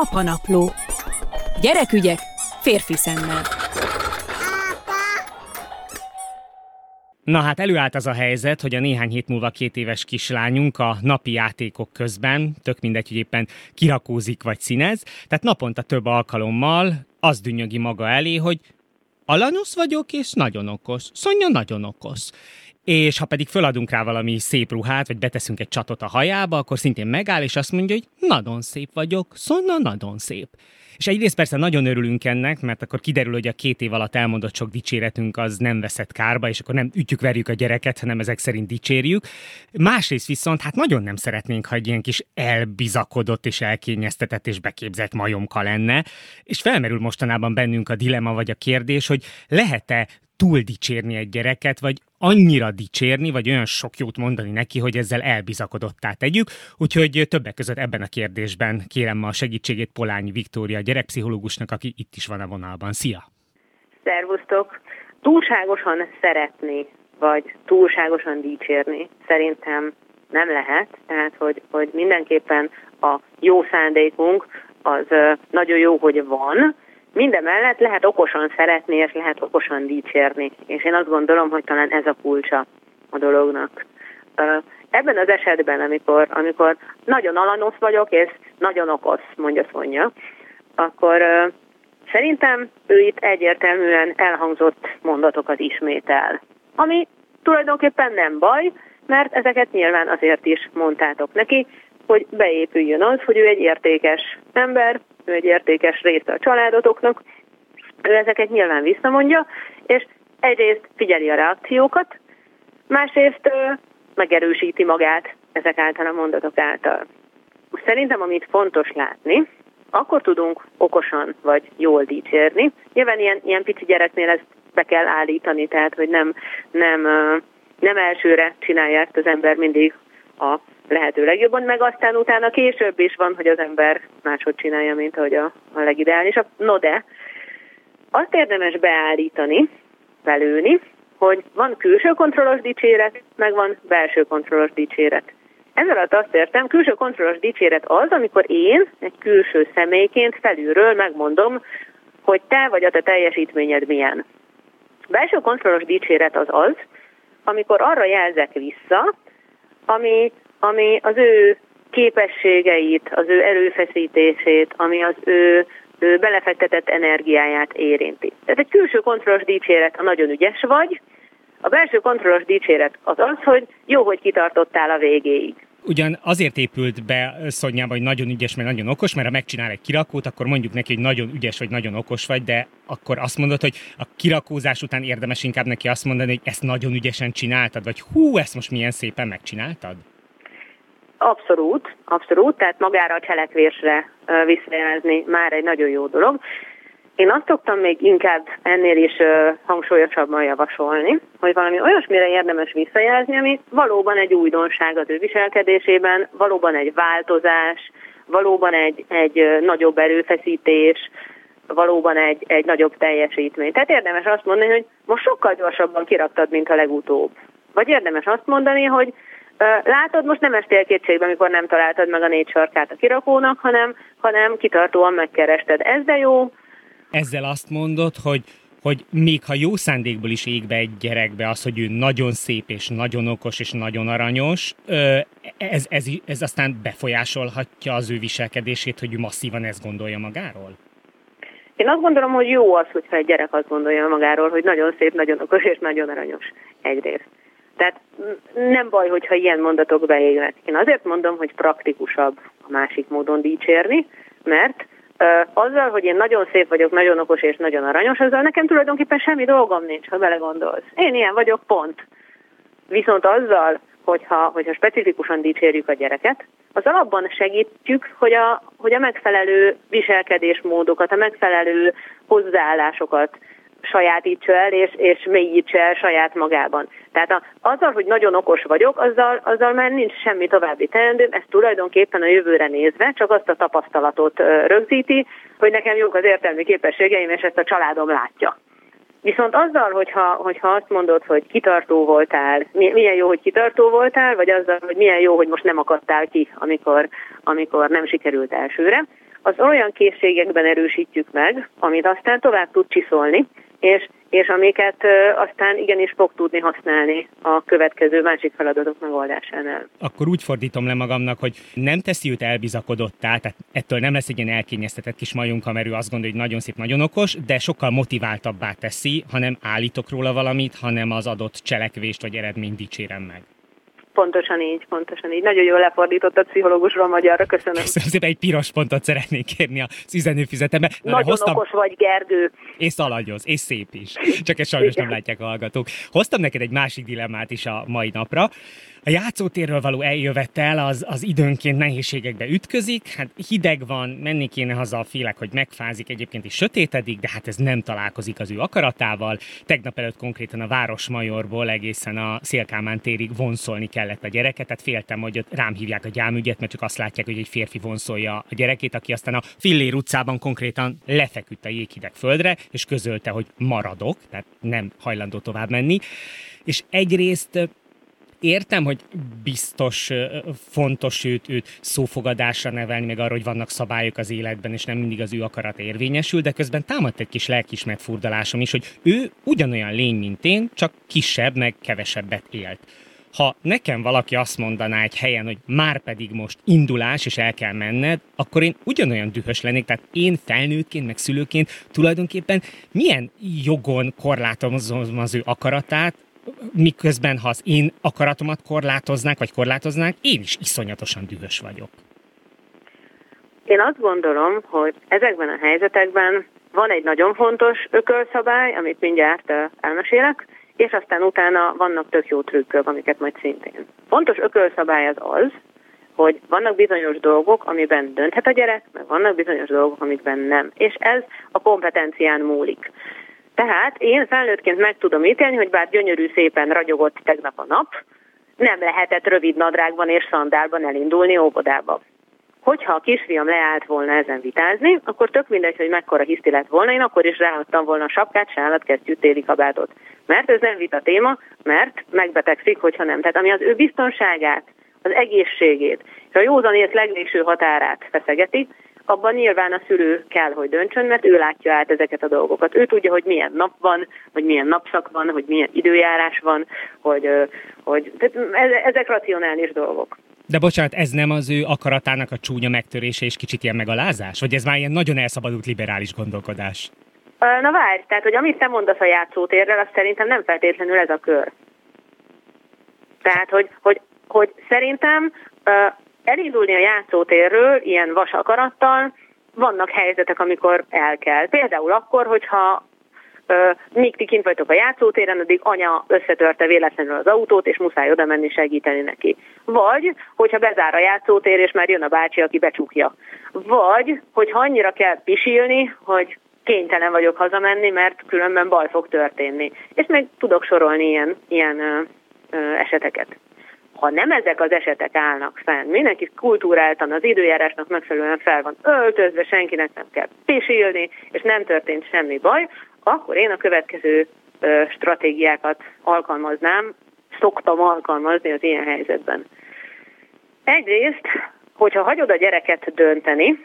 Apanapló. Gyerekügyek férfi szemmel. Na hát előállt az a helyzet, hogy a néhány hét múlva két éves kislányunk a napi játékok közben, tök mindegy, hogy éppen kirakózik vagy színez, tehát naponta több alkalommal az dünnyögi maga elé, hogy alanyos vagyok és nagyon okos. Szonya nagyon okos és ha pedig föladunk rá valami szép ruhát, vagy beteszünk egy csatot a hajába, akkor szintén megáll, és azt mondja, hogy nagyon szép vagyok, szóval nagyon szép. És egyrészt persze nagyon örülünk ennek, mert akkor kiderül, hogy a két év alatt elmondott sok dicséretünk az nem veszett kárba, és akkor nem ütjük, verjük a gyereket, hanem ezek szerint dicsérjük. Másrészt viszont hát nagyon nem szeretnénk, ha egy ilyen kis elbizakodott és elkényeztetett és beképzett majomka lenne, és felmerül mostanában bennünk a dilema vagy a kérdés, hogy lehet-e túl dicsérni egy gyereket, vagy annyira dicsérni, vagy olyan sok jót mondani neki, hogy ezzel elbizakodottá tegyük. Úgyhogy többek között ebben a kérdésben kérem ma a segítségét Polányi Viktória gyerekpszichológusnak, aki itt is van a vonalban. Szia! Szervusztok! Túlságosan szeretni, vagy túlságosan dicsérni szerintem nem lehet, tehát hogy, hogy mindenképpen a jó szándékunk az nagyon jó, hogy van, minden mellett lehet okosan szeretni, és lehet okosan dicsérni. És én azt gondolom, hogy talán ez a kulcsa a dolognak. Ebben az esetben, amikor, amikor nagyon alanosz vagyok, és nagyon okos, mondja Szonya, akkor szerintem ő itt egyértelműen elhangzott mondatokat ismétel. Ami tulajdonképpen nem baj, mert ezeket nyilván azért is mondtátok neki, hogy beépüljön az, hogy ő egy értékes ember, ő egy értékes része a családotoknak, ő ezeket nyilván visszamondja, és egyrészt figyeli a reakciókat, másrészt megerősíti magát ezek által a mondatok által. Szerintem, amit fontos látni, akkor tudunk okosan vagy jól dicsérni. Nyilván ilyen, ilyen pici gyereknél ezt be kell állítani, tehát hogy nem, nem, nem elsőre csinálja ezt az ember mindig a lehető legjobban, meg aztán utána később is van, hogy az ember máshogy csinálja, mint ahogy a, a legideálisabb. No de, azt érdemes beállítani, belőni, hogy van külső kontrollos dicséret, meg van belső kontrollos dicséret. Ezzel alatt azt értem, külső kontrollos dicséret az, amikor én egy külső személyként felülről megmondom, hogy te vagy a te teljesítményed milyen. Belső kontrollos dicséret az az, amikor arra jelzek vissza, ami ami az ő képességeit, az ő erőfeszítését, ami az ő, ő belefektetett energiáját érinti. Tehát egy külső kontrollos dicséret, ha nagyon ügyes vagy, a belső kontrollos dicséret az az, hogy jó, hogy kitartottál a végéig. Ugyan azért épült be Szonyába, hogy nagyon ügyes, mert nagyon okos, mert ha megcsinál egy kirakót, akkor mondjuk neki, hogy nagyon ügyes vagy nagyon okos vagy, de akkor azt mondod, hogy a kirakózás után érdemes inkább neki azt mondani, hogy ezt nagyon ügyesen csináltad, vagy hú, ezt most milyen szépen megcsináltad? Abszolút, abszolút, tehát magára a cselekvésre visszajelezni már egy nagyon jó dolog. Én azt szoktam még inkább ennél is hangsúlyosabban javasolni, hogy valami olyasmire érdemes visszajelezni, ami valóban egy újdonság az ő viselkedésében, valóban egy változás, valóban egy, egy nagyobb erőfeszítés, valóban egy, egy nagyobb teljesítmény. Tehát érdemes azt mondani, hogy most sokkal gyorsabban kiraktad, mint a legutóbb. Vagy érdemes azt mondani, hogy Látod, most nem estél kétségbe, amikor nem találtad meg a négy sarkát a kirakónak, hanem, hanem kitartóan megkerested. Ez de jó. Ezzel azt mondod, hogy hogy még ha jó szándékból is ég be egy gyerekbe az, hogy ő nagyon szép és nagyon okos és nagyon aranyos, ez, ez, ez aztán befolyásolhatja az ő viselkedését, hogy ő masszívan ezt gondolja magáról? Én azt gondolom, hogy jó az, hogyha egy gyerek azt gondolja magáról, hogy nagyon szép, nagyon okos és nagyon aranyos egyrészt. Tehát nem baj, hogyha ilyen mondatok beégnek. Én azért mondom, hogy praktikusabb a másik módon dicsérni, mert azzal, hogy én nagyon szép vagyok, nagyon okos és nagyon aranyos, azzal nekem tulajdonképpen semmi dolgom nincs, ha belegondolsz. Én ilyen vagyok, pont. Viszont azzal, hogyha, hogyha specifikusan dicsérjük a gyereket, az alapban segítjük, hogy a, hogy a megfelelő viselkedésmódokat, a megfelelő hozzáállásokat sajátítsa el, és, és mélyítse el saját magában. Tehát a, azzal, hogy nagyon okos vagyok, azzal, azzal már nincs semmi további teendő, ez tulajdonképpen a jövőre nézve csak azt a tapasztalatot rögzíti, hogy nekem jók az értelmi képességeim, és ezt a családom látja. Viszont azzal, hogyha, hogyha azt mondod, hogy kitartó voltál, milyen jó, hogy kitartó voltál, vagy azzal, hogy milyen jó, hogy most nem akadtál ki, amikor, amikor nem sikerült elsőre, az olyan készségekben erősítjük meg, amit aztán tovább tud csiszolni, és, és amiket aztán igenis fog tudni használni a következő másik feladatok megoldásánál. Akkor úgy fordítom le magamnak, hogy nem teszi őt elbizakodottá, tehát ettől nem lesz egy ilyen elkényeztetett kis majunka, mert ő azt gondolja, hogy nagyon szép, nagyon okos, de sokkal motiváltabbá teszi, hanem állítok róla valamit, hanem az adott cselekvést vagy eredményt dicsérem meg. Pontosan így, pontosan így. Nagyon jól lefordítottad pszichológusról magyarra, köszönöm. Köszönöm szépen, egy piros pontot szeretnék kérni az üzenőfizetembe. Nagyon hoztam... okos vagy, Gergő. És szalagyoz, és szép is. Csak ezt sajnos nem látják a hallgatók. Hoztam neked egy másik dilemmát is a mai napra. A játszótérről való eljövetel az, az időnként nehézségekbe ütközik, hát hideg van, menni kéne haza, félek, hogy megfázik, egyébként is sötétedik, de hát ez nem találkozik az ő akaratával. Tegnap előtt konkrétan a Városmajorból egészen a Szélkámán térig vonszolni kellett a gyereket, tehát féltem, hogy ott rám hívják a gyámügyet, mert csak azt látják, hogy egy férfi vonszolja a gyerekét, aki aztán a Fillér utcában konkrétan lefeküdt a jéghideg földre, és közölte, hogy maradok, tehát nem hajlandó tovább menni. És egyrészt értem, hogy biztos fontos őt, őt szófogadásra nevelni, meg arra, hogy vannak szabályok az életben, és nem mindig az ő akarat érvényesül, de közben támadt egy kis lelkismert furdalásom is, hogy ő ugyanolyan lény, mint én, csak kisebb, meg kevesebbet élt. Ha nekem valaki azt mondaná egy helyen, hogy már pedig most indulás, és el kell menned, akkor én ugyanolyan dühös lennék, tehát én felnőttként, meg szülőként tulajdonképpen milyen jogon korlátozom az ő akaratát, miközben ha az én akaratomat korlátoznák, vagy korlátoznák, én is iszonyatosan dühös vagyok. Én azt gondolom, hogy ezekben a helyzetekben van egy nagyon fontos ökölszabály, amit mindjárt elmesélek, és aztán utána vannak tök jó trükkök, amiket majd szintén. Fontos ökölszabály az az, hogy vannak bizonyos dolgok, amiben dönthet a gyerek, meg vannak bizonyos dolgok, amikben nem. És ez a kompetencián múlik. Tehát én felnőttként meg tudom ítélni, hogy bár gyönyörű szépen ragyogott tegnap a nap, nem lehetett rövid nadrágban és szandálban elindulni óvodába. Hogyha a kisfiam leállt volna ezen vitázni, akkor tök mindegy, hogy mekkora hiszti lett volna, én akkor is ráadtam volna a sapkát, sálat, kesztyűt, téli kabátot. Mert ez nem vita téma, mert megbetegszik, hogyha nem. Tehát ami az ő biztonságát, az egészségét és a józanért legvégső határát feszegeti, abban nyilván a szülő kell, hogy döntsön, mert ő látja át ezeket a dolgokat. Ő tudja, hogy milyen nap van, hogy milyen napszak van, hogy milyen időjárás van, hogy, hogy tehát ezek racionális dolgok. De bocsánat, ez nem az ő akaratának a csúnya megtörése és kicsit ilyen megalázás? Vagy ez már ilyen nagyon elszabadult liberális gondolkodás? Na várj, tehát, hogy amit te mondasz a játszótérrel, az szerintem nem feltétlenül ez a kör. Tehát, hogy, hogy, hogy szerintem elindulni a játszótérről ilyen vasakarattal, vannak helyzetek, amikor el kell. Például akkor, hogyha míg ti kint vagytok a játszótéren, addig anya összetörte véletlenül az autót, és muszáj oda menni segíteni neki. Vagy, hogyha bezár a játszótér, és már jön a bácsi, aki becsukja. Vagy, hogyha annyira kell pisilni, hogy kénytelen vagyok hazamenni, mert különben baj fog történni. És meg tudok sorolni ilyen, ilyen ö, ö, eseteket ha nem ezek az esetek állnak fenn, mindenki kultúráltan az időjárásnak megfelelően fel van öltözve, senkinek nem kell pisilni, és nem történt semmi baj, akkor én a következő ö, stratégiákat alkalmaznám, szoktam alkalmazni az ilyen helyzetben. Egyrészt, hogyha hagyod a gyereket dönteni,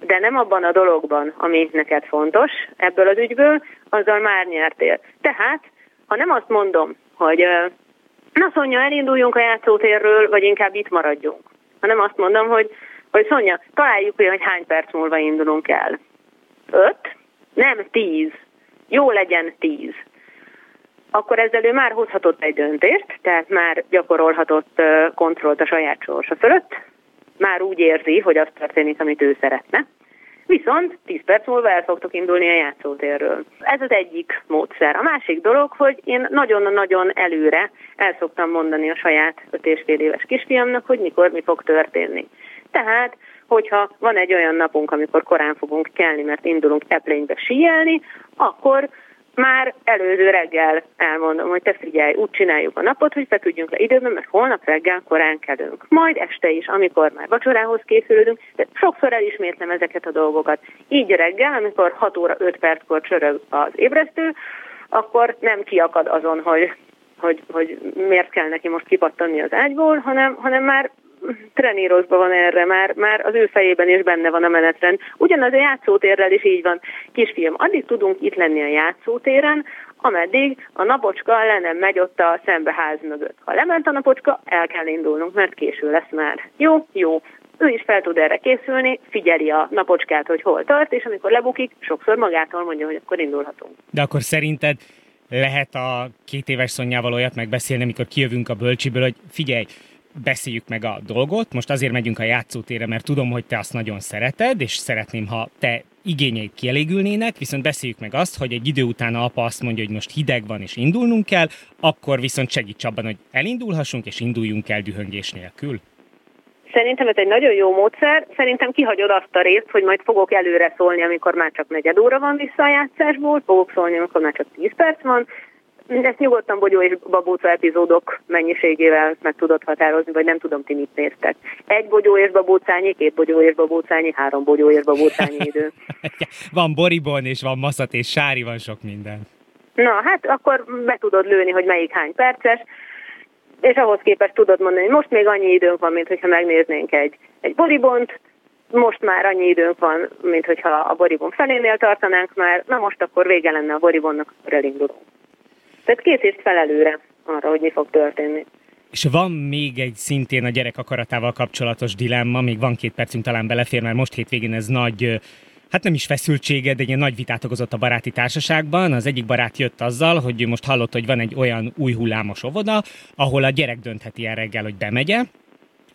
de nem abban a dologban, ami neked fontos ebből az ügyből, azzal már nyertél. Tehát, ha nem azt mondom, hogy na Szonya, elinduljunk a játszótérről, vagy inkább itt maradjunk. Hanem azt mondom, hogy, hogy Szonya, találjuk ki, hogy hány perc múlva indulunk el. Öt? Nem, tíz. Jó legyen tíz. Akkor ezzel ő már hozhatott egy döntést, tehát már gyakorolhatott kontrollt a saját sorsa fölött, már úgy érzi, hogy az történik, amit ő szeretne. Viszont 10 perc múlva el fogtok indulni a játszótérről. Ez az egyik módszer. A másik dolog, hogy én nagyon-nagyon előre el szoktam mondani a saját 5 és fél éves kisfiamnak, hogy mikor mi fog történni. Tehát hogyha van egy olyan napunk, amikor korán fogunk kelni, mert indulunk eplénybe síelni, akkor már előző reggel elmondom, hogy te figyelj, úgy csináljuk a napot, hogy feküdjünk le időben, mert holnap reggel korán kelünk. Majd este is, amikor már vacsorához készülődünk, de sokszor elismétlem ezeket a dolgokat. Így reggel, amikor 6 óra 5 perckor csörög az ébresztő, akkor nem kiakad azon, hogy, hogy, hogy miért kell neki most kipattanni az ágyból, hanem, hanem már trenírozva van erre, már, már az ő fejében is benne van a menetrend. Ugyanaz a játszótérrel is így van. Kisfiam, addig tudunk itt lenni a játszótéren, ameddig a napocska le nem megy ott a szembeház mögött. Ha lement a napocska, el kell indulnunk, mert késő lesz már. Jó, jó. Ő is fel tud erre készülni, figyeli a napocskát, hogy hol tart, és amikor lebukik, sokszor magától mondja, hogy akkor indulhatunk. De akkor szerinted lehet a két éves szonyával olyat megbeszélni, amikor kijövünk a bölcsiből, hogy figyelj, beszéljük meg a dolgot. Most azért megyünk a játszótérre, mert tudom, hogy te azt nagyon szereted, és szeretném, ha te igényeid kielégülnének, viszont beszéljük meg azt, hogy egy idő után a apa azt mondja, hogy most hideg van és indulnunk kell, akkor viszont segíts abban, hogy elindulhassunk és induljunk el dühöngés nélkül. Szerintem ez egy nagyon jó módszer. Szerintem kihagyod azt a részt, hogy majd fogok előre szólni, amikor már csak negyed óra van vissza a játszásból, fogok szólni, amikor már csak 10 perc van, ezt nyugodtan Bogyó és Babóca epizódok mennyiségével meg tudod határozni, vagy nem tudom, ti mit néztek. Egy Bogyó és Babócányi, két Bogyó és Babócányi, három Bogyó és Babócányi idő. van Boribon, és van Maszat, és Sári, van sok minden. Na, hát akkor be tudod lőni, hogy melyik hány perces, és ahhoz képest tudod mondani, hogy most még annyi időnk van, mint hogyha megnéznénk egy, egy boribont, most már annyi időnk van, mint hogyha a boribon felénél tartanánk már, na most akkor vége lenne a boribonnak, akkor elindulunk. Tehát készítsd fel előre arra, hogy mi fog történni. És van még egy szintén a gyerek akaratával kapcsolatos dilemma, még van két percünk talán belefér, mert most hétvégén ez nagy hát nem is feszültsége, de egy nagy vitát okozott a baráti társaságban. Az egyik barát jött azzal, hogy most hallott, hogy van egy olyan új hullámos óvoda, ahol a gyerek döntheti el reggel, hogy bemegye,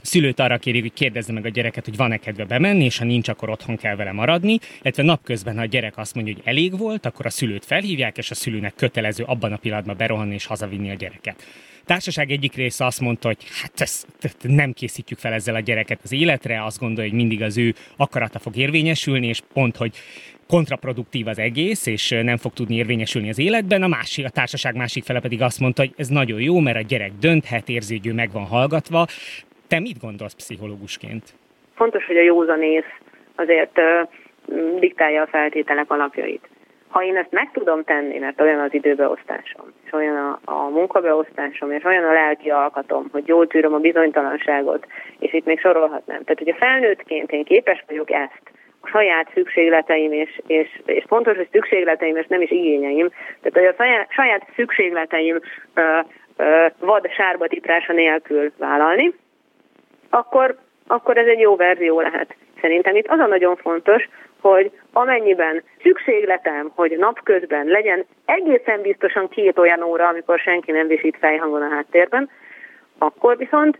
szülőt arra kérik, hogy kérdezze meg a gyereket, hogy van-e kedve bemenni, és ha nincs, akkor otthon kell vele maradni. Illetve napközben, ha a gyerek azt mondja, hogy elég volt, akkor a szülőt felhívják, és a szülőnek kötelező abban a pillanatban berohanni és hazavinni a gyereket. Társaság egyik része azt mondta, hogy hát ezt, nem készítjük fel ezzel a gyereket az életre, azt gondolja, hogy mindig az ő akarata fog érvényesülni, és pont, hogy kontraproduktív az egész, és nem fog tudni érvényesülni az életben. A, másik, a társaság másik fele pedig azt mondta, hogy ez nagyon jó, mert a gyerek dönthet, érzi, hogy ő meg van hallgatva, te mit gondolsz pszichológusként? Fontos, hogy a józanész azért diktálja a feltételek alapjait. Ha én ezt meg tudom tenni, mert olyan az időbeosztásom, és olyan a, a munkabeosztásom, és olyan a lelki alkatom, hogy jól tűröm a bizonytalanságot, és itt még sorolhatnám. Tehát, hogy a felnőttként én képes vagyok ezt, a saját szükségleteim, és, és, és fontos, hogy szükségleteim, és nem is igényeim, tehát hogy a saját, saját szükségleteim ö, ö, vad sárba tiprása nélkül vállalni, akkor, akkor ez egy jó verzió lehet. Szerintem itt az a nagyon fontos, hogy amennyiben szükségletem, hogy napközben legyen egészen biztosan két olyan óra, amikor senki nem visít fejhangon a háttérben, akkor viszont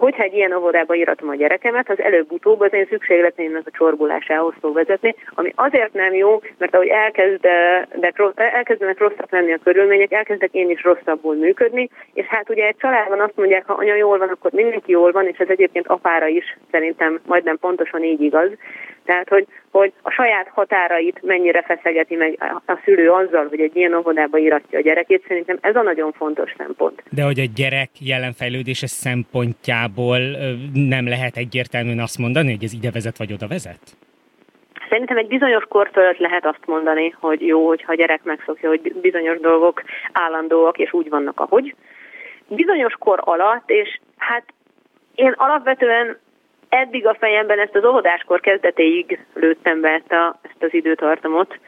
hogyha egy ilyen óvodába íratom a gyerekemet, az előbb-utóbb az én szükségleteimnek a csorbulásához fog vezetni, ami azért nem jó, mert ahogy elkezdek, elkezdenek rosszak lenni a körülmények, elkezdek én is rosszabbul működni, és hát ugye egy családban azt mondják, ha anya jól van, akkor mindenki jól van, és ez egyébként apára is szerintem majdnem pontosan így igaz. Tehát, hogy, hogy a saját határait mennyire feszegeti meg a szülő azzal, hogy egy ilyen óvodába iratja a gyerekét, szerintem ez a nagyon fontos szempont. De hogy a gyerek jelenfejlődése szempontjából nem lehet egyértelműen azt mondani, hogy ez ide vezet vagy oda vezet? Szerintem egy bizonyos kor fölött lehet azt mondani, hogy jó, hogyha a gyerek megszokja, hogy bizonyos dolgok állandóak és úgy vannak, ahogy. Bizonyos kor alatt, és hát én alapvetően eddig a fejemben ezt az óvodáskor kezdetéig lőttem be ezt, a, ezt az időtartamot.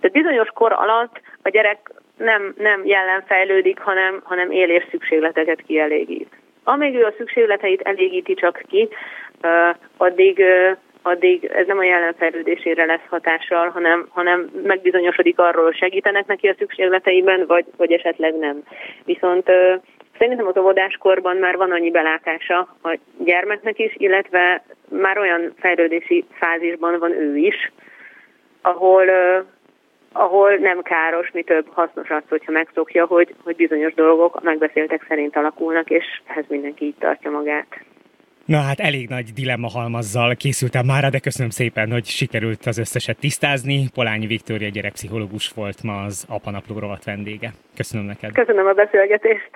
Tehát bizonyos kor alatt a gyerek nem, nem jelen fejlődik, hanem, hanem élés szükségleteket kielégít. Amíg ő a szükségleteit elégíti csak ki, addig, addig ez nem a jelenfejlődésére lesz hatással, hanem, hanem megbizonyosodik arról, segítenek neki a szükségleteiben, vagy, vagy esetleg nem. Viszont Szerintem az óvodáskorban már van annyi belátása a gyermeknek is, illetve már olyan fejlődési fázisban van ő is, ahol, uh, ahol nem káros, mi több hasznos az, hogyha megszokja, hogy, hogy bizonyos dolgok megbeszéltek szerint alakulnak, és ehhez mindenki így tartja magát. Na hát elég nagy dilemma halmazzal készültem már, de köszönöm szépen, hogy sikerült az összeset tisztázni. Polányi Viktória gyerekpszichológus volt ma az apanapló rovat vendége. Köszönöm neked. Köszönöm a beszélgetést.